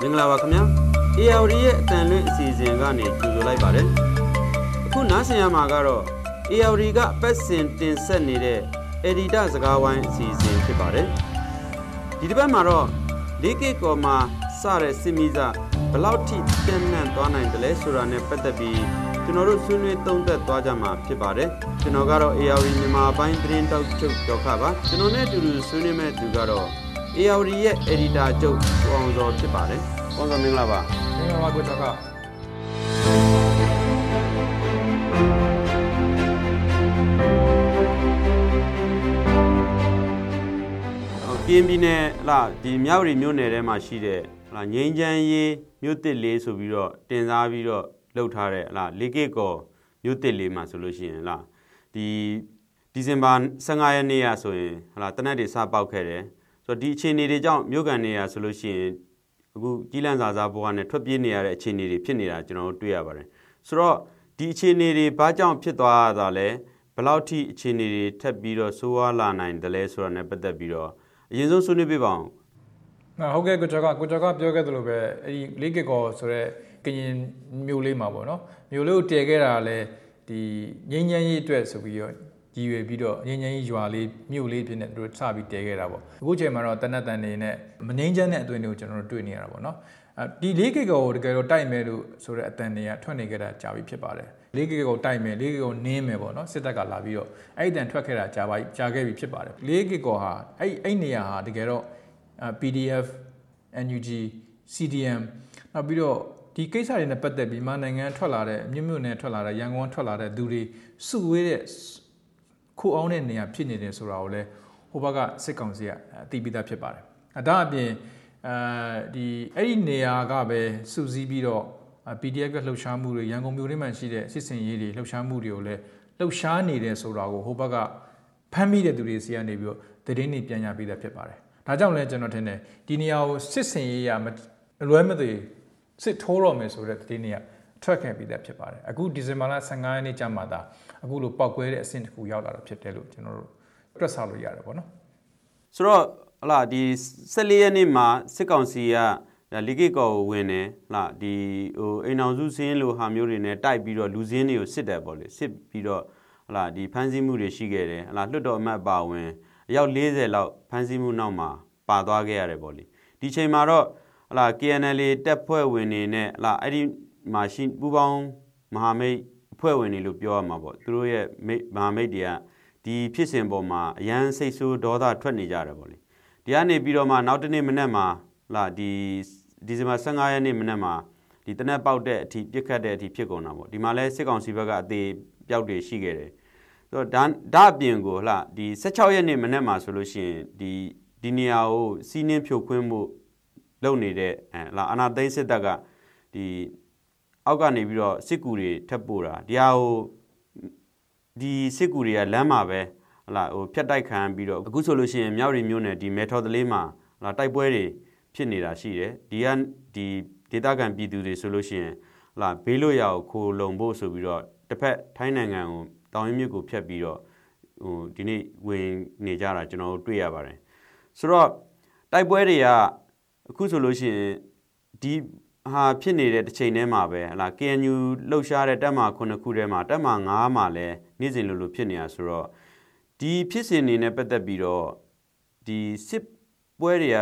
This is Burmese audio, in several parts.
မင်္ဂလာပါခင်ဗျာ ARD ရဲ့အတန်လွင့်အစီအစဉ်ကနေကြိုဆိုလိုက်ပါတယ်အခုနားဆင်ရမှာကတော့ ARD ကပတ်စင်တင်ဆက်နေတဲ့ Edita စကားဝိုင်းအစီအစဉ်ဖြစ်ပါတယ်ဒီတစ်ပတ်မှာတော့ 4K ကော်မှာစတဲ့စစ်မီးစာဘယ်လောက်ထိပြန့်နှံ့သွားနိုင်တယ်လဲဆိုတာနဲ့ပတ်သက်ပြီးကျွန်တော်တို့ဆွေးနွေးသုံးသပ်သွားကြမှာဖြစ်ပါတယ်ကျွန်တော်ကတော့ ARD မြန်မာပိုင်းသတင်းတောက်ချုပ်ကျော်ခပါကျွန်တော်နဲ့အတူတူဆွေးနွေးမဲ့သူကတော့ ARD ရဲ့ editor ချုပ်ကိုအောင်စောဖြစ်ပါတယ်။အောင်စောမင်္ဂလာပါမင်္ဂလာပါကိုချောက။ပြင်းပြင်းနဲ့လာဒီမြောက်ရီမြို့နယ်ထဲမှာရှိတဲ့လာငိမ့်ချမ်းရေးမြို့တစ်လေးဆိုပြီးတော့တင်စားပြီးတော့လှုပ်ထားတဲ့လာလေကစ်ကောမြို့တစ်လေးမှာဆိုလို့ရှိရင်လာဒီဒီဇင်ဘာ15ရက်နေ့ရဆိုရင်ဟလာတနက်တွေစပေါက်ခဲ့တယ် ဆိုတော့ဒီအခြေအနေတွေကြောင့်မြို့ကန်နေရဆိုလို့ရှိရင်အခုကြီးလန့်စာစားဘဝနဲ့ထွက်ပြေးနေရတဲ့အခြေအနေတွေဖြစ်နေတာကျွန်တော်တို့တွေ့ရပါတယ်ဆိုတော့ဒီအခြေအနေတွေဘာကြောင့်ဖြစ်သွားတာလဲဘယ်လောက်ထိအခြေအနေတွေထပ်ပြီးတော့ဆိုးဝါးလာနိုင်တယ်လဲဆိုတာနဲ့ပတ်သက်ပြီးတော့အရင်ဆုံးဆွေးနွေးပြပါအောင်နော်ဟုတ်ကဲ့ကိုချောကကိုချောကပြောခဲ့သလိုပဲအဲ့ဒီလေးကကောဆိုတော့ကရင်မျိုးလေးမှာပေါ့နော်မျိုးလေးကိုတည်ခဲ့တာလည်းဒီငိမ့်ငိမ့်ရေးအတွက်ဆိုပြီးတော့ ရည်ရွယ်ပြီးတော့ငိမ့်ငိမ့်ရေးရွာလေးမြို့လေးဖြစ်နေသူတို့စပြီးတည်ခဲ့တာပေါ့အခုချိန်မှာတော့တနက်တန်နေနဲ့မငိမ့်ချမ်းတဲ့အသွင်တွေကိုကျွန်တော်တို့တွေ့နေရတာပေါ့နော်ဒီလေးကကောကိုတကယ်တော့တိုက်မယ်လို့ဆိုတဲ့အတန်တွေကထွက်နေကြတာကြာပြီဖြစ်ပါတယ်လေးကကောတိုက်မယ်လေးကကောနင်းမယ်ပေါ့နော်စစ်တပ်ကလာပြီးတော့အဲ့ဒီတန်ထွက်ခဲ့တာကြာပါကြာခဲ့ပြီဖြစ်ပါတယ်လေးကကောဟာအဲ့အဲ့နေရာဟာတကယ်တော့ PDF NUG CDM နောက်ပြီးတော့ဒီကိစ္စတွေနဲ့ပတ်သက်ပြီးမနိုင်ငံထွက်လာတဲ့မြို့မြို့နယ်ထွက်လာတဲ့ရန်ကုန်ထွက်လာတဲ့သူတွေစုဝေးတဲ့ ခိုးအောင်တဲ့နေရာဖြစ်နေတယ်ဆိုတာကိုလည်းဟိုဘက်ကစစ်ကောင်စီကအသိပြီးသားဖြစ်ပါတယ်။အဲဒါအပြင်အဲဒီအဲ့ဒီနေရာကပဲစုစည်းပြီးတော့ PDF ကလှုပ်ရှားမှုတွေရန်ကုန်မြို့ထဲမှာရှိတဲ့စစ်စင်ရေးတွေလှုပ်ရှားမှုတွေကိုလည်းလှုပ်ရှားနေတယ်ဆိုတာကိုဟိုဘက်ကဖမ်းမိတဲ့သူတွေစီကနေပြီးတော့သတင်းတွေပြန်ရပြီးသားဖြစ်ပါတယ်။ဒါကြောင့်လည်းကျွန်တော်ထင်တယ်ဒီနေရာကိုစစ်စင်ရေးရမလွဲမသွေစစ်ထိုးတော့မယ်ဆိုတဲ့သတင်းတွေက ထွက်ခဲ့ပြီးသားဖြစ်ပါတယ်အခုဒီဇင်ဘာလ15ရက်နေ့ကျမှသာအခုလိုပောက်ကွဲတဲ့အဆင့်တစ်ခုရောက်လာတာဖြစ်တယ်လို့ကျွန်တော်တို့တွက်ဆလို့ရတယ်ပေါ့နော်ဆိုတော့ဟလာဒီ14ရက်နေ့မှာစစ်ကောင်စီကလီဂစ်ကောကိုဝင်တယ်ဟလာဒီဟိုအိမ်အောင်စုစင်းလိုဟာမျိုးတွေနဲ့တိုက်ပြီးတော့လူစင်းတွေကိုစစ်တယ်ပေါ့လေစစ်ပြီးတော့ဟလာဒီဖမ်းဆီးမှုတွေရှိခဲ့တယ်ဟလာလွတ်တော်အမတ်ပါဝင်အယောက်40လောက်ဖမ်းဆီးမှုနောက်မှာပါသွားခဲ့ရတယ်ပေါ့လေဒီချိန်မှာတော့ဟလာ KNL တက်ဖွဲ့ဝင်နေနဲ့ဟလာအဲ့ဒီ မှာရှိပူပေါင်းမဟာမိတ်အဖွဲ့ဝင်တွေလို့ပြောရမှာပေါ့သူတို့ရဲ့မဟာမိတ်တွေကဒီဖြစ်စဉ်ပေါ်မှာအရန်စိတ်ဆိုးဒေါသထွက်နေကြတယ်ပေါ့လေဒီကနေပြီးတော့မှနောက်တနေ့မနေ့မှာလာဒီဒီဇင်ဘာ15ရက်နေ့မနေ့မှာဒီတနက်ပေါက်တဲ့အထိပြစ်ခတ်တဲ့အထိဖြစ်ကုန်တာပေါ့ဒီမှာလဲစစ်ကောင်စီဘက်ကအသေးပျောက်တွေရှိခဲ့တယ်ဆိုတော့ဒါဒါအပြင်ကိုဟလာဒီ16ရက်နေ့မနေ့မှာဆိုလို့ရှိရင်ဒီဒီနေရာကိုစီးနှင်းဖြိုခွင်းမှုလုပ်နေတဲ့အဲလာအနာသိန်းစစ်တပ်ကဒီ အောက်ကနေပြီးတော့စစ်ကူတွေထပ်ပို့တာဒီဟာကိုဒီစစ်ကူတွေကလမ်းမှာပဲဟလာဟိုဖြတ်တိုက်ခံပြီးတော့အခုဆိုလို့ရှိရင်မြောက်ရီမျိုးနယ်ဒီမဲထော်တလေးမှာဟလာတိုက်ပွဲတွေဖြစ်နေတာရှိတယ်ဒီကဒီဒေသခံပြည်သူတွေဆိုလို့ရှိရင်ဟလာဘေးလို့ရအောင်ခိုလုံဖို့ဆိုပြီးတော့တစ်ဖက်ထိုင်းနိုင်ငံကိုတောင်ရင်းမြစ်ကိုဖြတ်ပြီးတော့ဟိုဒီနေ့ဝင်နေကြတာကျွန်တော်တို့တွေ့ရပါတယ်ဆိုတော့တိုက်ပွဲတွေကအခုဆိုလို့ရှိရင်ဒီ ဟာဖြစ်နေတဲ့တစ်ချိန်တည်းမှာပဲဟလာ KNU လှုပ်ရှားတဲ့တက်မှာ9ခုထဲမှာတက်မှာ9မှာလည်းနေ့စဉ်လိုလိုဖြစ်နေတာဆိုတော့ဒီဖြစ်စဉ်တွေနဲ့ပတ်သက်ပြီးတော့ဒီစစ်ပွဲတွေက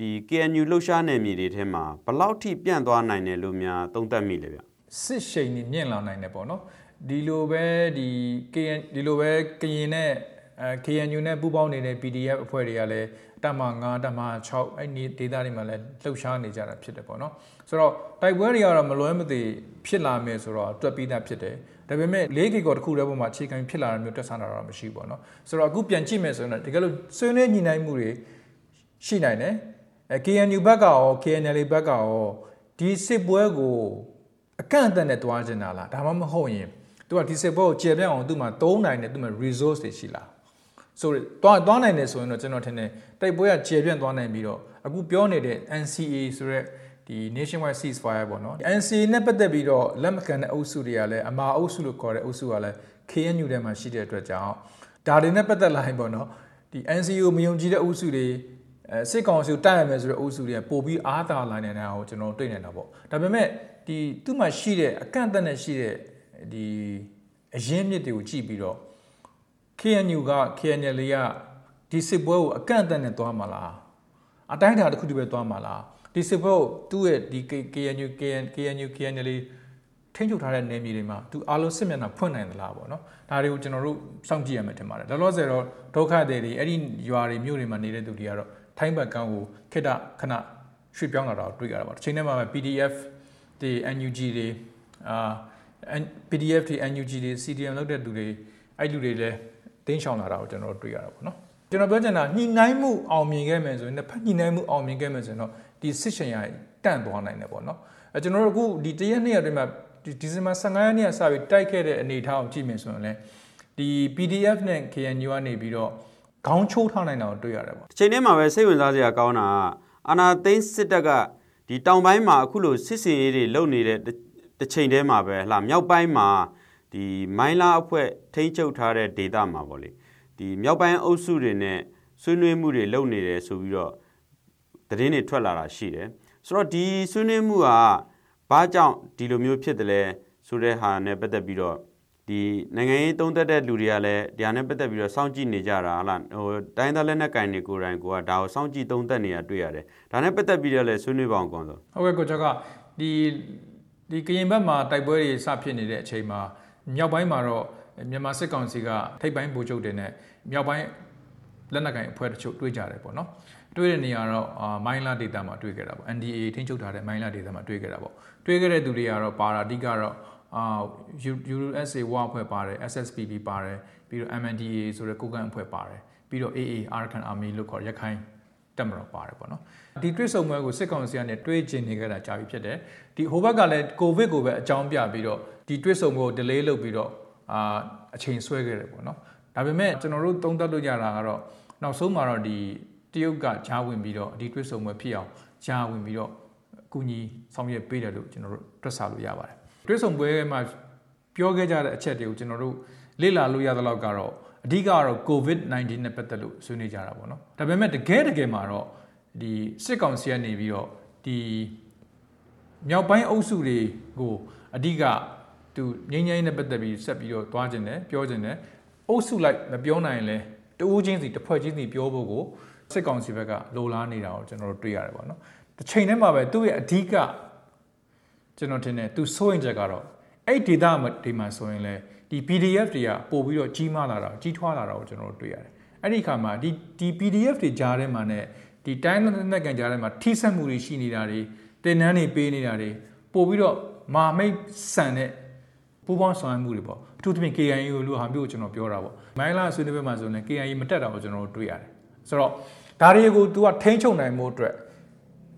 ဒီ KNU လှုပ်ရှားနယ်မြေတွေထဲမှာဘလောက်ထိပြန့်သွားနိုင်တယ်လို့များသုံးသပ်မိလဲဗျစစ်ရှိန်นี่မြင့်လာနိုင်တယ်ပေါ့နော်ဒီလိုပဲဒီ KN ဒီလိုပဲကရင်နဲ့ အဲ KNU နဲ့ပူးပေါင်းနေတဲ့ PDF အဖွဲ့တွေကလည်းတက်မ9တက်မ6အဲ့ဒီဒေတာတွေမှာလည်းလှုပ်ရှားနေကြတာဖြစ်တယ်ပေါ့နော်ဆိုတော့တိုက်ပွဲတွေကတော့မလွဲမသွေဖြစ်လာမယ်ဆိုတော့တွက်ပြီးသားဖြစ်တယ်ဒါပေမဲ့၄ GB တခုတည်းပေါ်မှာအခြေခံဖြစ်လာတာမျိုးတက်ဆန်းတာတော့မရှိဘူးပေါ့နော်ဆိုတော့အခုပြန်ကြည့်မယ်ဆိုရင်တကယ်လို့ဆွေးနွေးညှိနှိုင်းမှုတွေရှိနိုင်တယ်အဲ KNU ဘက်ကရော KNL ဘက်ကရောဒီစစ်ပွဲကိုအကန့်အသတ်နဲ့တွားကျင်တာလားဒါမှမဟုတ်ရင်သူကဒီစစ်ပွဲကိုကျေပြန့်အောင်သူ့မှာသုံးနိုင်တယ်သူ့မှာ resource တွေရှိလား ဆိုတော့တွားတွားနိုင်တယ်ဆိုရင်တော့ကျွန်တော်ထင်တယ်တိုက်ပွဲကကျေပြန့်သွားနိုင်ပြီးတော့အခုပြောနေတဲ့ NCA ဆိုရက်ဒီ nationwide ceasefire ပေါ့နော် NCA နဲ့ပတ်သက်ပြီးတော့လက်မခံတဲ့အုပ်စုတွေကလည်းအမာအုပ်စုလို့ခေါ်တဲ့အုပ်စုကလည်း KNU ထဲမှာရှိတဲ့အတွက်ကြောင့်ဒါတွေနဲ့ပတ်သက်လာရင်ပေါ့နော်ဒီ NCA ကိုမယုံကြည်တဲ့အုပ်စုတွေအဲစစ်ကောင်စီကိုတိုက်ရမယ်ဆိုတဲ့အုပ်စုတွေကပို့ပြီးအားသာလာနေတာကိုကျွန်တော်တွေ့နေတာပေါ့ဒါပေမဲ့ဒီသူ့မှာရှိတဲ့အကန့်အသတ်နဲ့ရှိတဲ့ဒီအရင်းမြစ်တွေကိုကြည့်ပြီးတော့ KNU က KNL ကဒီစစ်ပွဲကိုအကန့်အသတ်နဲ့သွားမှာလားအတိုင်းအတာတစ်ခုတည်းပဲသွားမှာလားဒီစစ်ပွဲကိုသူ့ရဲ့ဒီ KNU KN KNU KNL ထိန်းချုပ်ထားတဲ့နေမြေတွေမှာသူအားလုံးစစ်မျက်နှာဖွင့်နိုင်သလားပေါ့နော်ဒါတွေကိုကျွန်တော်တို့စောင့်ကြည့်ရမယ်ထင်ပါတယ်လောလောဆယ်တော့ဒုက္ခတွေတွေအဲ့ဒီရွာတွေမြို့တွေမှာနေတဲ့သူတွေကတော့ထိုင်းဘက်ကန်းကိုခိတခဏရွှေ့ပြောင်းလာတာကိုတွေ့ရတာပါတစ်ချိန်တည်းမှာပဲ PDF တွေ NUG တွေအာ PDF တွေ NUG တွေ CDM လောက်တဲ့သူတွေအဲ့လူတွေလည်း တင်းရှောင်လာတာကိုကျွန်တော်တို့တွေ့ရတာပေါ့နော်ကျွန်တော်ပြောချင်တာညှိနှိုင်းမှုအောင်မြင်ခဲ့မယ်ဆိုရင်တစ်ဖက်ညှိနှိုင်းမှုအောင်မြင်ခဲ့မယ်ဆိုရင်တော့ဒီစစ်ရှင်ရတန့်သွားနိုင်တယ်ပေါ့နော်အဲကျွန်တော်တို့အခုဒီတရက်နှစ်ရက်အတွင်းမှာဒီဇင်ဘာ15ရက်နေ့ကစပြီးတိုက်ခဲ့တဲ့အနေအထားကိုကြည့်မယ်ဆိုရင်လည်းဒီ PDF နဲ့ KNU ကနေပြီးတော့ခေါင်းချိုးထားနိုင်တာကိုတွေ့ရတယ်ပေါ့။ချိန်ထဲမှာပဲစိတ်ဝင်စားစရာကောင်းတာအာနာသိန်းစစ်တပ်ကဒီတောင်ပိုင်းမှာအခုလိုစစ်စင်ရေးတွေလုပ်နေတဲ့တစ်ချိန်တည်းမှာပဲလှမြောက်ပိုင်းမှာ ဒီမိုင်းလာအဖွဲ့ထိန်းချုပ်ထားတဲ့ဒေသမှာပေါ့လေဒီမြောက်ပိုင်းအုပ်စုတွေနဲ့ဆွေးနွေးမှုတွေလုပ်နေတယ်ဆိုပြီးတော့သတင်းတွေထွက်လာတာရှိတယ်ဆိုတော့ဒီဆွေးနွေးမှုကဘာကြောင့်ဒီလိုမျိုးဖြစ်တယ်လဲဆိုတဲ့ဟာနဲ့ပတ်သက်ပြီးတော့ဒီနိုင်ငံရေးသုံးသက်တဲ့လူတွေကလည်းဒီဟာနဲ့ပတ်သက်ပြီးတော့စောင့်ကြည့်နေကြတာဟာလားဟိုတိုင်းသားလက်နက်ကင်တွေကိုယ်တိုင်ကိုကဒါကိုစောင့်ကြည့်သုံးသက်နေတာတွေ့ရတယ်ဒါနဲ့ပတ်သက်ပြီးတော့လည်းဆွေးနွေးပါအောင်ကောင်းဆိုဟုတ်ကဲ့ကိုကျော်ကဒီဒီကရင်ဘက်မှာတိုက်ပွဲတွေစဖြစ်နေတဲ့အချိန်မှာ မြောက်ပိုင်းမှာတော့မြန်မာစစ်ကောင်စီကထိပ်ပိုင်းဗိုလ်ချုပ်တွေနဲ့မြောက်ပိုင်းလက်နက်ကင်အဖွဲ့တချို့တွေ့ကြတယ်ပေါ့နော်တွေ့တဲ့နေရာတော့မိုင်းလာဒေတာမှာတွေ့ခဲ့တာပေါ့ NDA ထိန်းချုပ်ထားတဲ့မိုင်းလာဒေတာမှာတွေ့ခဲ့တာပေါ့တွေ့ခဲ့တဲ့သူတွေကတော့ပါတာအဓိကတော့အာ USA ဝအဖွဲ့ပါတယ် SSPB ပါတယ်ပြီးတော့ MNDA ဆိုတဲ့ကိုကန်အဖွဲ့ပါတယ်ပြီးတော့ AA Arakan Army လို့ခေါ်ရခိုင် တက်မတော်ပါတယ်ပေါ့နော်ဒီတွဲဆုံပွဲကိုစစ်ကောင်စီကနေတွဲကျင်နေကြတာကြာပြီဖြစ်တယ်ဒီဟိုဘက်ကလည်းကိုဗစ်ကိုပဲအကြောင်းပြပြီးတော့ဒီတွဲဆုံပွဲကို delay လုပ်ပြီးတော့အာအချိန်ဆွဲခဲ့တယ်ပေါ့နော်ဒါပေမဲ့ကျွန်တော်တို့သုံးသပ်လို့ရတာကတော့နောက်ဆုံးမှာတော့ဒီတရုတ်ကဂျားဝင်ပြီးတော့ဒီတွဲဆုံပွဲဖြစ်အောင်ဂျားဝင်ပြီးတော့အကူအညီဆောင်ရွက်ပေးတယ်လို့ကျွန်တော်တို့တွက်ဆလို့ရပါတယ်တွဲဆုံပွဲမှာပြောခဲ့ကြတဲ့အချက်တွေကိုကျွန်တော်တို့လေ့လာလို့ရသလောက်ကတော့ အဓိကကတော့ COVID-19 နဲ့ပတ်သက်လို့ဆွေးနွေးကြတာပေါ့နော်ဒါပေမဲ့တကယ်တကယ်မှာတော့ဒီစစ်ကောင်စီကနေပြီးတော့ဒီမြောက်ပိုင်းအုပ်စုတွေကိုအဓိကသူငိမ့်ငိမ့်နဲ့ပတ်သက်ပြီးဆက်ပြီးတော့သွားခြင်းတယ်ပြောခြင်းတယ်အုပ်စုလိုက်မပြောနိုင်ရင်လဲတဦးချင်းစီတစ်ဖွဲ့ချင်းစီပြောဖို့ကိုစစ်ကောင်စီဘက်ကလိုလားနေတာကိုကျွန်တော်တို့တွေ့ရတယ်ပေါ့နော်တစ်ချိန်တည်းမှာပဲသူ့ရဲ့အဓိကကျွန်တော်ထင်တယ်သူစိုးရင်ချက်ကတော့အဲ့ဒီ data ဒီမှာဆိုရင်လဲ ဒီ PDF တွေကပို့ပြီးတော့ကြီးမားလာတာကြီးထွားလာတာကိုကျွန်တော်တို့တွေ့ရတယ်အဲ့ဒီခါမှာဒီဒီ PDF တွေကြားထဲမှာ ਨੇ ဒီတိုင်းလက်ကန်ကြားထဲမှာထိစက်မှုတွေရှိနေတာတွေတင်နန်းတွေပေးနေတာတွေပို့ပြီးတော့မာမိတ်ဆန်တဲ့ပူးပေါင်းဆောင်ရွက်မှုတွေပေါ့အထူးသဖြင့် KIA လို့ဟာမျိုးကိုကျွန်တော်ပြောတာပေါ့မိုင်းလာဆွေးနွေးပွဲမှာဆိုရင် KIA မတက်တာကိုကျွန်တော်တို့တွေ့ရတယ်ဆိုတော့ဒါတွေကို तू ကထိန်းချုပ်နိုင်မှုအတွက်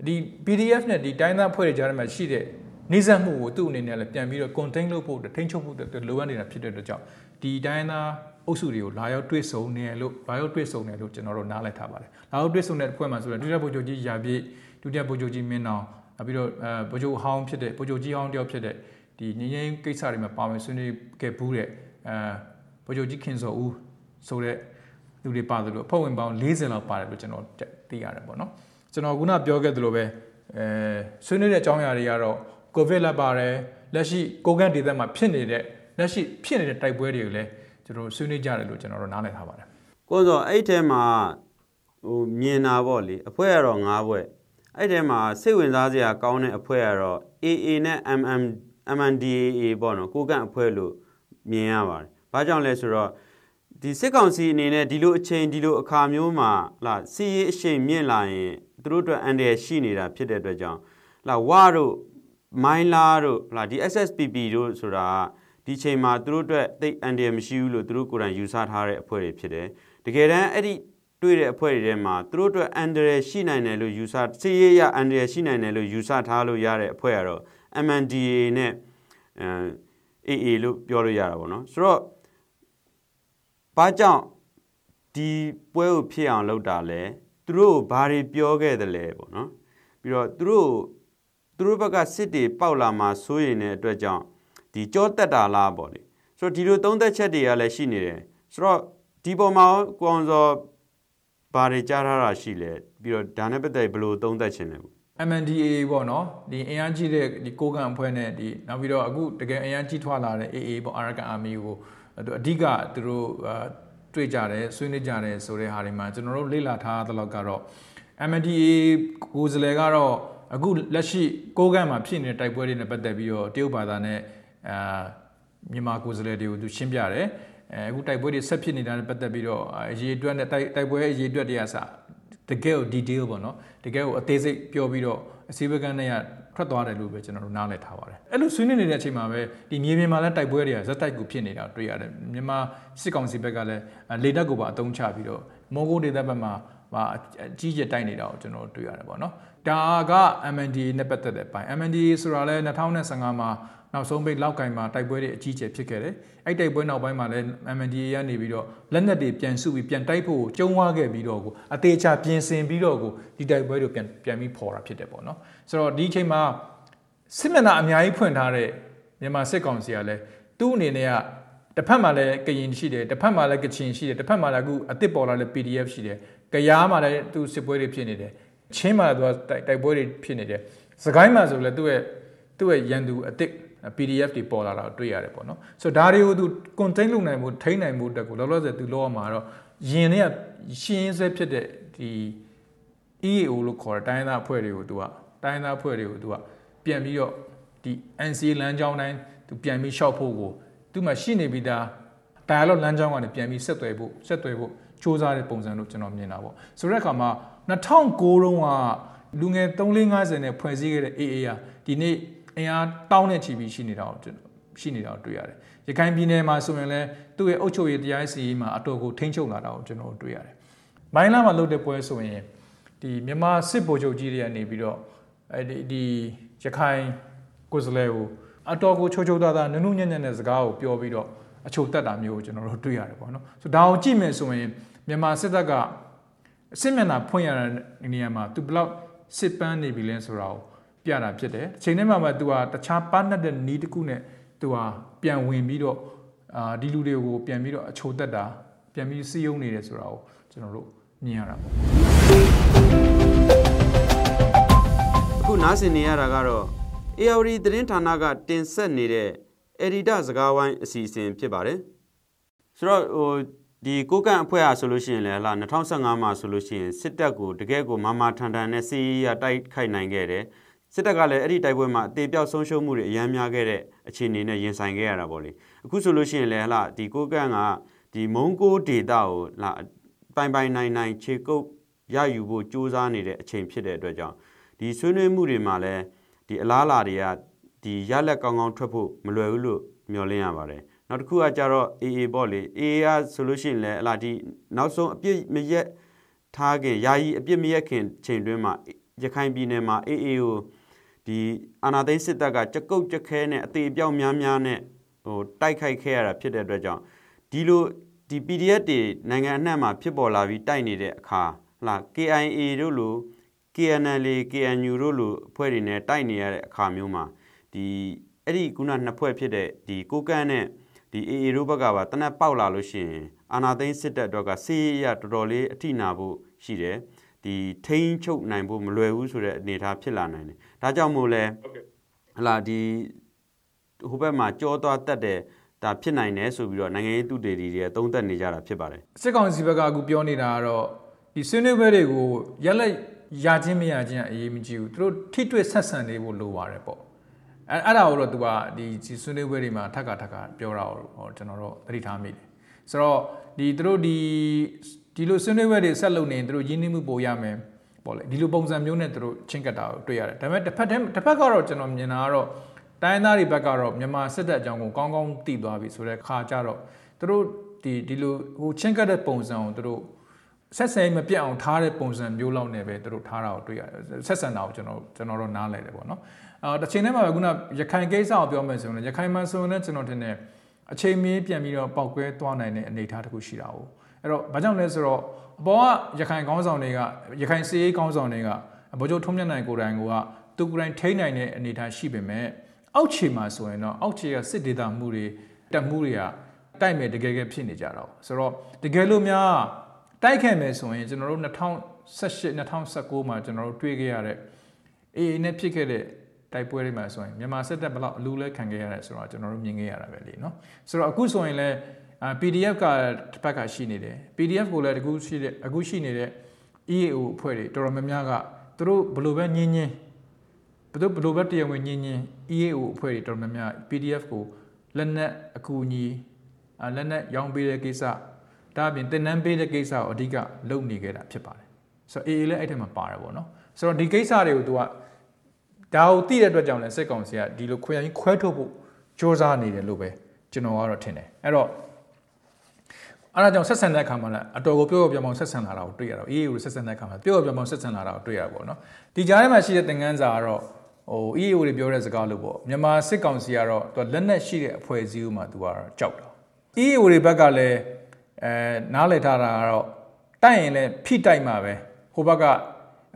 ဒီ PDF နဲ့ဒီတိုင်းသားဖွဲ့တွေကြားထဲမှာရှိတဲ့ နေဆက်မှုကိုသူ့အနေနဲ့လည်းပြန်ပြီးတော့ contain လုပ်ဖို့ထိန်းချုပ်ဖို့လိုအပ်နေတာဖြစ်တဲ့အတွက်ကြောင့်ဒီတိုင်းသားအုပ်စုတွေကိုလာရောက်တွေ့ဆုံနေလို့လာရောက်တွေ့ဆုံနေလို့ကျွန်တော်တို့နားလည်ထားပါတယ်လာရောက်တွေ့ဆုံတဲ့အဖွဲ့မှာဆိုတော့ဒုတိယဗိုလ်ချုပ်ကြီးရာပြည့်ဒုတိယဗိုလ်ချုပ်ကြီးမင်းအောင်နောက်ပြီးတော့အဲဗိုလ်ချုပ်ဟောင်းဖြစ်တဲ့ဗိုလ်ချုပ်ကြီးဟောင်းတယောက်ဖြစ်တဲ့ဒီငင်းငင်းကိစ္စတွေမှာပါဝင်ဆွေးနွေးခဲ့ဘူးတဲ့အဲဗိုလ်ချုပ်ကြီးခင်စောဦးဆိုတဲ့လူတွေပါတယ်လို့အဖွဲ့ဝင်ပေါင်း40လောက်ပါတယ်လို့ကျွန်တော်သိရတယ်ပေါ့နော်ကျွန်တော်ခုနပြောခဲ့သလိုပဲအဲဆွေးနွေးတဲ့အကြောင်းအရာတွေကတော့ ကိုဗစ်လက်ပါတယ်လက်ရှိကိုကန်ဒေသမှာဖြစ်နေတဲ့လက်ရှိဖြစ်နေတဲ့တိုက်ပွဲတွေကိုလည်းကျွန်တော်ဆွေးနွေးကြတယ်လို့ကျွန်တော်တို့နားလည်ထားပါတယ်ကိုစောအဲ့ထဲမှာဟိုမြင်တာပေါ့လေအဖွဲ့ကတော့၅ဘွဲ့အဲ့ထဲမှာစိတ်ဝင်စားစရာကောင်းတဲ့အဖွဲ့ကတော့ AA နဲ့ MM MNDAA ပေါ့နော်ကိုကန့်အဖွဲ့လို့မြင်ရပါတယ်။ဘာကြောင့်လဲဆိုတော့ဒီစစ်ကောင်စီအနေနဲ့ဒီလိုအချိန်ဒီလိုအခါမျိုးမှာလာစီရေးအရှိန်မြင့်လာရင်သူတို့အတွက်အန်ဒရရှိနေတာဖြစ်တဲ့အတွက်ကြောင့်လာဝါတို့ မိုင်းလာတို့လာဒီ SSPP တို့ဆိုတာဒီချိန်မှာသူတို့အတွက်တိတ်အန်ဒရမရှိဘူးလို့သူတို့ကိုယ်တိုင်ယူဆထားတဲ့အဖွဲ့တွေဖြစ်တယ်။တကယ်တမ်းအဲ့ဒီတွေ့တဲ့အဖွဲ့တွေထဲမှာသူတို့အတွက်အန်ဒရရှိနိုင်တယ်လို့ယူဆစီရေးရအန်ဒရရှိနိုင်တယ်လို့ယူဆထားလို့ရတဲ့အဖွဲ့ကတော့ MNDA နဲ့အဲ AA လို့ပြောလို့ရတာပေါ့နော်ဆိုတော့ဘာကြောင့်ဒီပွဲကိုဖြစ်အောင်လုပ်တာလဲသူတို့ဘာတွေပြောခဲ့တယ်လဲပေါ့နော်ပြီးတော့သူတို့ သူတို့ဘက်ကစစ်တွေပေါက်လာမှာစိုးရင်တဲ့အတွက်ကြောင့်ဒီကြောတက်တာလားပေါ့လေဆိုတော့ဒီလိုသုံးသက်ချက်တွေကလည်းရှိနေတယ်ဆိုတော့ဒီပေါ်မှာကွန်စောဘာတွေကြားထားတာရှိလဲပြီးတော့ဒါနဲ့ပတ်သက်ဘယ်လိုသုံးသပ်ချင်လဲပေါ့ MNDAA ပေါ့နော်ဒီအင်အားကြီးတဲ့ဒီကိုကန်အဖွဲ့နဲ့ဒီနောက်ပြီးတော့အခုတကယ်အင်အားကြီးထွာလာတဲ့ AA ပေါ့ Arakan Army ကိုသူအဓိကသူတို့တွေ့ကြတယ်ဆွေးနွေးကြတယ်ဆိုတဲ့ဟာတွေမှာကျွန်တော်တို့လေ့လာထားသလောက်ကတော့ MNDAA ကိုယ်စားလှယ်ကတော့ အခုလက်ရှိကိုကန်မှာဖြစ်နေတဲ့တိုက်ပွဲတွေနဲ့ပတ်သက်ပြီးတော့တရုတ်ဘာသာနဲ့အာမြန်မာကိုယ်စားလှယ်တွေကိုသူရှင်းပြတယ်အဲအခုတိုက်ပွဲတွေဆက်ဖြစ်နေတာနဲ့ပတ်သက်ပြီးတော့အရေးအတွက်နဲ့တိုက်တိုက်ပွဲအရေးအတွက်တွေကစတကယ်ကို detail ပေါ့နော်တကယ်ကိုအသေးစိတ်ပြောပြီးတော့အစည်းအဝေးကန်းနဲ့ထွက်သွားတယ်လို့ပဲကျွန်တော်တို့နားလည်ထားပါတယ်အဲ့လိုဆွေးနွေးနေတဲ့အချိန်မှာပဲဒီမြေပြင်မှာလည်းတိုက်ပွဲတွေကဇက်တိုက်ကိုဖြစ်နေတာတွေ့ရတယ်မြန်မာစစ်ကောင်စီဘက်ကလည်းလေတပ်ကိုပါအသုံးချပြီးတော့မော်ဂိုဒေသဘက်မှာ အကြီးကျယ်တိုက်နေတာကိုကျွန်တော်တို့တွေ့ရတယ်ပေါ့နော်ဒါက MND နဲ့ပတ်သက်တဲ့ပိုင်း MND ဆိုတာလဲ2015မှာနောက်ဆုံးပိတ်လောက်ကင်မှာတိုက်ပွဲတွေအကြီးကျယ်ဖြစ်ခဲ့တယ်။အဲ့တိုက်ပွဲနောက်ပိုင်းမှာလည်း MNDA ကနေပြီးတော့လက်နက်တွေပြန်စုပြီးပြန်တိုက်ဖို့ကြုံဝါခဲ့ပြီးတော့ကိုအသေးချာပြင်ဆင်ပြီးတော့ကိုဒီတိုက်ပွဲတွေပြန်ပြန်ပြီးပေါ်တာဖြစ်တယ်ပေါ့နော်။ဆိုတော့ဒီအချိန်မှာစစ်မျက်နှာအများကြီးဖွင့်ထားတဲ့မြန်မာစစ်ကောင်စီကလည်းသူ့အနေနဲ့ကတစ်ဖက်မှာလည်းကရင်ရှိတယ်တစ်ဖက်မှာလည်းကချင်ရှိတယ်တစ်ဖက်မှာလည်းအခုအစ်စ်ပေါ်လာတဲ့ PDF ရှိတယ်။ ကရားမှာလည်းသူစစ်ပွဲတွေဖြစ်နေတယ်။ချင်းမှာသူကတိုက်ပွဲတွေဖြစ်နေတယ်။စကိုင်းမှာဆိုလည်းသူ့ရဲ့သူ့ရဲ့ရန်သူအစ်စ် PDF တွေပေါ်လာတာတွေ့ရတယ်ပေါ့နော်ဆိုတော့ဒါတွေကိုသူ contain လုပ်နိုင်မှုထိန်းနိုင်မှုတက်ကိုလောလောဆယ်သူလောရမှာတော့ယင်နဲ့ရှင်းဆွဲဖြစ်တဲ့ဒီ EAO လို့ခေါ်တဲ့တိုင်းသားအဖွဲ့တွေကိုသူကတိုင်းသားအဖွဲ့တွေကိုသူကပြန်ပြီးတော့ဒီ NCA လမ်းကြောင်းတိုင်းသူပြန်ပြီးရှောက်ဖို့ကိုသူမှရှိနေပြီးသား dialogue လမ်းကြောင်းကနေပြန်ပြီးဆက်သွယ်ဖို့ဆက်သွယ်ဖို့ စူးစမ်းတဲ့ပုံစံလို့ကျွန်တော်မြင်တာပေါ့ဆိုတဲ့အခါမှာ2009တုန်းကလူငယ်3450နဲ့ဖွဲ့စည်းခဲ့တဲ့ AA ကဒီနေ့အင်အားတောင်းနဲ့ချီပြီးရှိနေတာကိုရှိနေတာကိုတွေ့ရတယ်။ရခိုင်ပြည်နယ်မှာဆိုရင်လည်းသူ့ရဲ့အုပ်ချုပ်ရေးတရားစီရင်မှာအတော်ကိုထိန်းချုပ်လာတာကိုကျွန်တော်တွေ့ရတယ်။မိုင်းလာမှာလုပ်တဲ့ပွဲဆိုရင်ဒီမြန်မာစစ်ဗိုလ်ချုပ်ကြီးတွေကနေပြီးတော့အဲဒီဒီရခိုင်ကိုယ်စားလှယ်ကိုအတော်ကိုချိုးချိုးသားသားနုနုညံ့ညံ့တဲ့စကားကိုပြောပြီးတော့အချိုတက်တာမျိုးကိုကျွန်တော်တို့တွေ့ရတယ်ပေါ့နော်။ဆိုဒါကိုကြည့်မယ်ဆိုရင် မြန်မာစစ်တပ်ကအစစ်မျက်နှာဖွင့်ရတဲ့နေရာမှာသူဘလောက်စစ်ပန်းနေပြီလဲဆိုတာကိုပြတာဖြစ်တယ်အချိန်ထဲမှာမှ तू ဟာတခြားပါနှက်တဲ့နီးတစ်ခုနဲ့ तू ဟာပြန်ဝင်ပြီးတော့အာဒီလူတွေကိုပြန်ပြီးတော့အချိုတက်တာပြန်ပြီးစီးယုံနေတယ်ဆိုတာကိုကျွန်တော်တို့မြင်ရတာပေါ့အခုနားဆင်နေရတာကတော့ ARD သတင်းဌာနကတင်ဆက်နေတဲ့ Edita စကားဝိုင်းအစီအစဉ်ဖြစ်ပါတယ်ဆိုတော့ဟို ဒီကိုကန့်အဖွဲ့အားဆိုလို့ရှိရင်လည်းဟာ2015မှာဆိုလို့ရှိရင်စစ်တပ်ကိုတကယ်ကိုမာမာထန်ထန်နဲ့စီးရတိုက်ခိုက်နိုင်ခဲ့တယ်စစ်တပ်ကလည်းအဲ့ဒီတိုက်ပွဲမှာအသေးပြောက်ဆုံးရှုံးမှုတွေအများများခဲ့တဲ့အခြေအနေနဲ့ရင်ဆိုင်ခဲ့ရတာပေါ့လေအခုဆိုလို့ရှိရင်လည်းဟလာဒီကိုကန့်ကဒီမုံကိုဒေတာကိုလာပိုင်ပိုင်နိုင်နိုင်ခြေကုပ်ရယူဖို့ကြိုးစားနေတဲ့အချိန်ဖြစ်တဲ့အတွက်ကြောင့်ဒီဆွေးနွေးမှုတွေမှာလည်းဒီအလားအလာတွေကဒီရလက်ကောင်းကောင်းထွက်ဖို့မလွယ်ဘူးလို့မျှော်လင့်ရပါတယ် နောက်တစ်ခုကကြတော့ AA ပေါ့လေ AA ကဆိုလို့ရှိရင်လည်းအလားဒီနောက်ဆုံးအပြစ်မရက်ထားခင်ယာယီအပြစ်မရက်ခင်ချိန်တွင်းမှာရခိုင်ပြည်နယ်မှာ AA ကိုဒီအာနာသိန်းစစ်တပ်ကကြကုတ်ကြခဲနဲ့အသေးပြောက်များများနဲ့ဟိုတိုက်ခိုက်ခဲ့ရတာဖြစ်တဲ့အတွက်ကြောင့်ဒီလိုဒီ PDF တွေနိုင်ငံအနှံ့မှာဖြစ်ပေါ်လာပြီးတိုက်နေတဲ့အခါဟလာ KIA တို့လို KNL KNU တို့လိုအဖွဲ့တွေနဲ့တိုက်နေရတဲ့အခါမျိုးမှာဒီအဲ့ဒီခုနနှစ်ဖွဲ့ဖြစ်တဲ့ဒီကိုကန့်နဲ့ ဒီ AA တို့ဘက်ကပါတနက်ပေါက်လာလို့ရှိရင်အာနာသိန်းစစ်တပ်တော့ကစီးရတော်တော်လေးအထိနာဖို့ရှိတယ်ဒီထိန်းချုပ်နိုင်ဖို့မလွယ်ဘူးဆိုတဲ့အနေအထားဖြစ်လာနိုင်တယ်ဒါကြောင့်မို့လဲဟလာဒီဟိုဘက်မှာကြောသွားတက်တယ်ဒါဖြစ်နိုင်တယ်ဆိုပြီးတော့နိုင်ငံရေးသူတေတီတွေသုံးသပ်နေကြတာဖြစ်ပါတယ်စစ်ကောင်စီဘက်ကအခုပြောနေတာကတော့ဒီဆွေးနွေးပွဲတွေကိုရက်လက်ရချင်းမရချင်းအရေးမကြီးဘူးသူတို့ထိတွေ့ဆက်ဆံနေဖို့လိုပါတယ်ပေါ့ အဲအဲ့ဒါကိုတော့သူကဒီဆွေးနွေးပွဲတွေမှာထပ်ခါထပ်ခါပြောတာကိုကျွန်တော်တို့သတိထားမိတယ်ဆိုတော့ဒီသူတို့ဒီဒီလိုဆွေးနွေးပွဲတွေဆက်လုပ်နေသူတို့ရင်းနှီးမှုပိုရမယ်ပေါ့လေဒီလိုပုံစံမျိုးနဲ့သူတို့ချင်းကပ်တာကိုတွေ့ရတယ်ဒါပေမဲ့တစ်ဖက်တည်းတစ်ဖက်ကတော့ကျွန်တော်မြင်တာကတော့တိုင်းသားတွေဘက်ကတော့မြန်မာစစ်တပ်အကြောင်းကိုကောင်းကောင်းသိသွားပြီဆိုတဲ့ခါကျတော့သူတို့ဒီဒီလိုဟိုချင်းကပ်တဲ့ပုံစံကိုသူတို့ဆက်ဆံမပြတ်အောင်ထားတဲ့ပုံစံမျိုးလောက်နဲ့ပဲသူတို့ထားတာကိုတွေ့ရတယ်ဆက်ဆံတာကိုကျွန်တော်ကျွန်တော်တို့နားလည်တယ်ပေါ့နော် အာတစ်ချိန်တည်းမှာပဲခုနရခိုင်ကိစ္စကိုပြောမယ်ဆိုရင်ရခိုင်မှာဆိုရင်လည်းကျွန်တော်ထင်တယ်အချိန်မီးပြန်ပြီးတော့ပောက်ကွဲသွားနိုင်တဲ့အနေအထားတစ်ခုရှိတာ哦အဲ့တော့ဘာကြောင့်လဲဆိုတော့အပေါ်ကရခိုင်ကောင်းဆောင်တွေကရခိုင်စီးရေးကောင်းဆောင်တွေကဗိုလ်ချုပ်ထုံးမြတ်နိုင်ကိုယ်တိုင်ကသူကိုယ်တိုင်ထိန်းနိုင်တဲ့အနေအထားရှိပေမဲ့အောက်ခြေမှာဆိုရင်တော့အောက်ခြေကစစ်ဒေသမှုတွေတက်မှုတွေကတိုက်မဲ့တကယ်ကဖြစ်နေကြတော့ဆိုတော့တကယ်လို့များတိုက်ခိုက်မယ်ဆိုရင်ကျွန်တော်တို့2018 2019မှာကျွန်တော်တို့တွေ့ခဲ့ရတဲ့ AA နဲ့ဖြစ်ခဲ့တဲ့ တိုက်ပွဲတွေမှာဆိုရင်မြန်မာစစ်တပ်ဘလောက်အလူလဲခံခဲ့ရတယ်ဆိုတော့ကျွန်တော်တို့မြင်ခဲ့ရတာပဲလေနော်ဆိုတော့အခုဆိုရင်လည်း PDF ကတစ်ပတ်ကရှိနေတယ် PDF ကိုလည်းတကူရှိတဲ့အခုရှိနေတဲ့ EAO အဖွဲ့တွေတော်တော်များများကသူတို့ဘယ်လိုပဲညင်းညင်းဘယ်လိုဘယ်လိုပဲတရားဝင်ညင်းညင်း EAO အဖွဲ့တွေတော်တော်များများ PDF ကိုလက်နက်အကူအညီလက်နက်ရောင်းပေးတဲ့ကိစ္စဒါအပြင်တင်နန်းပေးတဲ့ကိစ္စကိုအဓိကလုပ်နေခဲ့တာဖြစ်ပါတယ်ဆိုတော့ AA လည်းအဲ့ထက်မှာပါတယ်ပေါ့နော်ဆိုတော့ဒီကိစ္စတွေကိုသူက ဒါကိုသိတဲ့အတွက်ကြောင့်လည်းစစ်ကောင်စီကဒီလိုခွဲရင်ခွဲထုတ်ဖို့စ조사နေတယ်လို့ပဲကျွန်တော်ကတော့ထင်တယ်အဲ့တော့အဲ့ဒါကြောင့်ဆက်ဆံတဲ့အခါမှာလည်းအတော်ကိုပြောပြောပြောင်ဆက်ဆံလာတာကိုတွေ့ရတော့အေးအေးကိုဆက်ဆံတဲ့အခါမှာပြောပြောပြောင်ဆက်ဆံလာတာကိုတွေ့ရတာပေါ့နော်ဒီကြားထဲမှာရှိတဲ့သင်ခန်းစာကတော့ဟို EAO တွေပြောတဲ့စကားလို့ပေါ့မြန်မာစစ်ကောင်စီကတော့သူလက်နက်ရှိတဲ့အဖွဲ့အစည်းဥမှာသူကတော့ကြောက်တာ EAO တွေဘက်ကလည်းအဲနားလည်ထားတာကတော့တိုက်ရင်လည်းဖိတိုက်မှာပဲဟိုဘက်က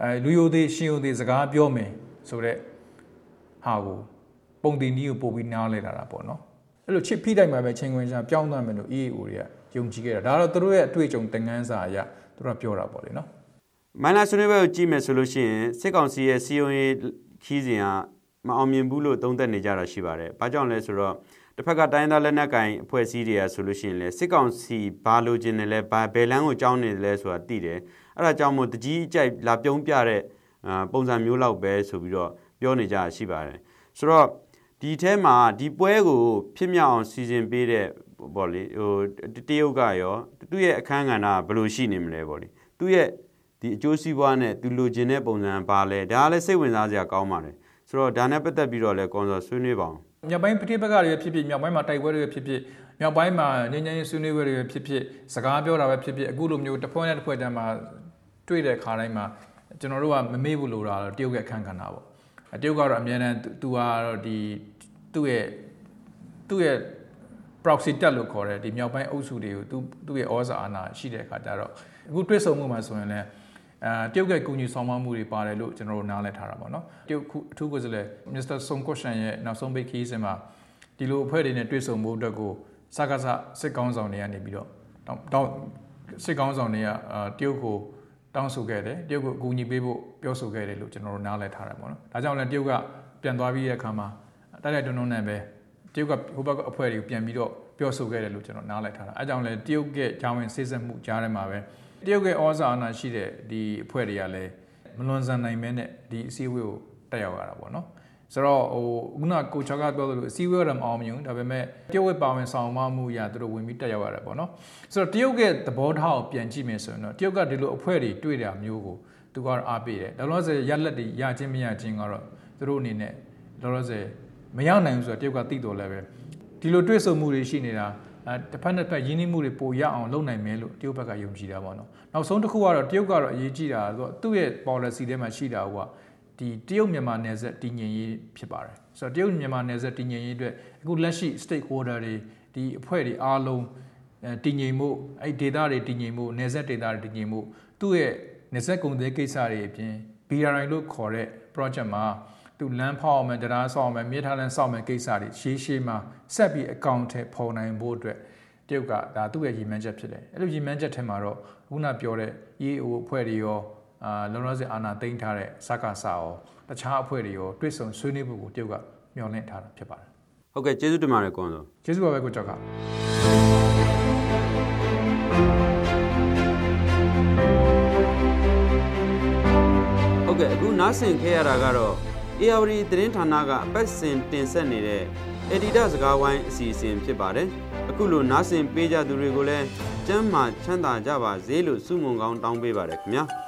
အဲလူယိုသေးရှင်ယိုသေးစကားပြောမယ် ဆိုတော့ဟာကိုပုံတင်ကြီးကိုပို့ပြီးနားလည်လာတာပေါ့နော်အဲ့လိုချစ်ဖိတိုက်မှာပဲချင်းခွင်ရှာပြောင်းသွားမယ်လို့ EAO တွေကယုံကြည်ခဲ့တာဒါတော့သူတို့ရဲ့အတွေ့အကြုံတင်ငန်းစာအရသူတို့ကပြောတာပေါ့လေနော်မိုင်းလာဆွေးနွေးပွဲကိုကြည့်မယ်ဆိုလို့ရှိရင်စစ်ကောင်စီရဲ့စီယုံရေးခီးစဉ်ကမအောင်မြင်ဘူးလို့သုံးသပ်နေကြတာရှိပါတယ်။ဘာကြောင့်လဲဆိုတော့တစ်ဖက်ကတိုင်းသားလက်နက်ကင်အဖွဲ့အစည်းတွေကဆိုလို့ရှိရင်လေစစ်ကောင်စီဘာလိုချင်တယ်လဲဘာဘယ်လန်းကိုကြောင်းနေတယ်လဲဆိုတာသိတယ်။အဲ့ဒါကြောင့်မို့တကြီးအကြိုက်လာပြုံးပြတဲ့ ပုံစံမျိုးလောက်ပဲဆိုပြီးတော့ပြောနေကြတာရှိပါတယ်။ဆိုတော့ဒီထဲမှာဒီပွဲကိုဖြစ်မြောက်အောင်စီစဉ်ပေးတဲ့ပေါ့လေဟိုတရုတ်ကရောသူ့ရဲ့အခန်းကဏ္ဍဘယ်လိုရှိနေမလဲပေါ့လေသူ့ရဲ့ဒီအကျိုးစီးပွားနဲ့သူလိုချင်တဲ့ပုံစံဘာလဲဒါကလည်းစိတ်ဝင်စားစရာကောင်းပါတယ်ဆိုတော့ဒါနဲ့ပတ်သက်ပြီးတော့လည်းကွန်ဆာဆွေးနွေးပါအောင်မြောက်ပိုင်းပဋိပက္ခတွေဖြစ်ဖြစ်မြောက်ပိုင်းမှာတိုက်ပွဲတွေဖြစ်ဖြစ်မြောက်ပိုင်းမှာငြိမ်းချမ်းရေးဆွေးနွေးပွဲတွေဖြစ်ဖြစ်စကားပြောတာပဲဖြစ်ဖြစ်အခုလိုမျိုးတစ်ဖွဲ့နဲ့တစ်ဖွဲ့တန်းမှာတွေ့တဲ့ခါတိုင်းမှာ ကျွန်တော်တို့ကမမေ့ဘူးလို့တာတရုတ်ရဲ့အခန်းကဏ္ဍပေါ့တရုတ်ကတော့အများနဲ့သူကတော့ဒီသူ့ရဲ့သူ့ရဲ့ proxy တက်လို့ခေါ်တဲ့ဒီမြောက်ပိုင်းအုပ်စုတွေကိုသူသူ့ရဲ့ဩဇာအာဏာရှိတဲ့အခါကျတော့အခုတွဲဆုံမှုမှာဆိုရင်လည်းအဲတရုတ်ကကူညီဆောင်မမှုတွေပါတယ်လို့ကျွန်တော်တို့နားလည်ထားတာပေါ့နော်တရုတ်အထူးကိုယ်စားလှယ်မစ္စတာဆွန်ကော့ရှန်ရဲ့နောက်ဆုံးပိတ်ခီးစဉ်မှာဒီလိုအဖွဲ့တွေနဲ့တွေ့ဆုံဖို့အတွက်ကိုစကားစစစ်ကောင်းဆောင်တွေကနေပြီးတော့တောင်းစစ်ကောင်းဆောင်တွေကအာတရုတ်ကို တောင်းဆိုခဲ့တယ်တရုတ်ကိုအကူအညီပေးဖို့ပြောဆိုခဲ့တယ်လို့ကျွန်တော်တို့နားလည်ထားတယ်ပေါ့နော်ဒါကြောင့်လည်းတရုတ်ကပြန်သွားပြီးတဲ့အခါမှာတိုက်တိုက်တွန်းတွန်းနဲ့ပဲတရုတ်ကဟိုဘက်အဖွဲ့တွေကိုပြန်ပြီးတော့ပြောဆိုခဲ့တယ်လို့ကျွန်တော်နားလည်ထားတာအဲကြောင့်လည်းတရုတ်ရဲ့ဂျာဝင်စစ်ဆက်မှုကြားထဲမှာပဲတရုတ်ရဲ့ဩဇာအာဏာရှိတဲ့ဒီအဖွဲ့တွေကလည်းမလွန်ဆန်နိုင်မဲနဲ့ဒီအစည်းအဝေးကိုတက်ရောက်ရတာပေါ့နော် ဆိုတော့ဟိုခုနကိုချောကပြောသလိုအစည်းအဝေးတော့မအောင်မြင်ဘူးဒါပေမဲ့တရုတ်ရဲ့ပါဝင်ဆောင်မမှုအရာသူတို့ဝင်ပြီးတက်ရောက်ရတယ်ပေါ့နော်ဆိုတော့တရုတ်ရဲ့သဘောထားကိုပြန်ကြည့်မယ်ဆိုရင်တော့တရုတ်ကဒီလိုအဖွဲ့တွေတွေ့တာမျိုးကိုသူကတော့အားပေးတယ်ဒါလို့ဆိုရက်လက်တွေရချင်းမရချင်းကတော့သူတို့အနေနဲ့လောလောဆယ်မရောက်နိုင်ဘူးဆိုတော့တရုတ်ကသိတော်လည်းပဲဒီလိုတွေ့ဆုံမှုတွေရှိနေတာအဲတစ်ဖက်နဲ့တစ်ဖက်ရင်းနှီးမှုတွေပိုရအောင်လုပ်နိုင်မယ်လို့တရုတ်ဘက်ကယုံကြည်တာပေါ့နော်နောက်ဆုံးတစ်ခုကတော့တရုတ်ကတော့အရေးကြီးတာဆိုတော့သူ့ရဲ့ policy ထဲမှာရှိတာက ဒီတရုတ်မြန်မာနယ်စပ်တည်ငြိမ်ရေးဖြစ်ပါတယ်ဆိုတော့တရုတ်မြန်မာနယ်စပ်တည်ငြိမ်ရေးအတွက်အခုလက်ရှိ stakeholder တွေဒီအဖွဲ့တွေအားလုံးတည်ငြိမ်မှုအဲ့ data တွေတည်ငြိမ်မှုနယ်စပ် data တွေတည်ငြိမ်မှုသူ့ရဲ့နယ်စပ်ကုန်သွယ်ကိစ္စတွေအပြင် BRI လို့ခေါ်တဲ့ project မှာသူလမ်းဖောက်အောင်မယ်တရားဆောက်အောင်မယ်မြေထားလမ်းဆောက်မယ်ကိစ္စတွေရှေးရှေးမှာဆက်ပြီးအကောင့်ထဲပေါ်နိုင်ဖို့အတွက်တရုတ်ကဒါသူ့ရဲ့ရည်မှန်းချက်ဖြစ်တယ်အဲ့လိုရည်မှန်းချက်ထဲမှာတော့ခုနပြောတဲ့ EAO အဖွဲ့တွေရော အာလုံလောက်စအာနာသိမ်းထားတဲ့စကားစာရောတခြားအဖွဲ့တွေရောတွစ်ဆုံဆွေးနွေးဖို့ကိုတရုတ်ကမျှော်လင့်ထားတာဖြစ်ပါတယ်ဟုတ်ကဲ့ကျေးဇူးတင်ပါတယ်ကွန်စောကျေးဇူးပါပဲကိုကျော်ကဟုတ်ကဲ့အခုနားဆင်ခဲ့ရတာကတော့ ARD သတင်းဌာနကအပတ်စဉ်တင်ဆက်နေတဲ့ Editor စကားဝိုင်းအစီအစဉ်ဖြစ်ပါတယ်။အခုလိုနားဆင်ပေးကြသူတွေကိုလည်းကျမ်းမာချမ်းသာကြပါစေလို့ဆုမွန်ကောင်းတောင်းပေးပါရခင်ဗျာ။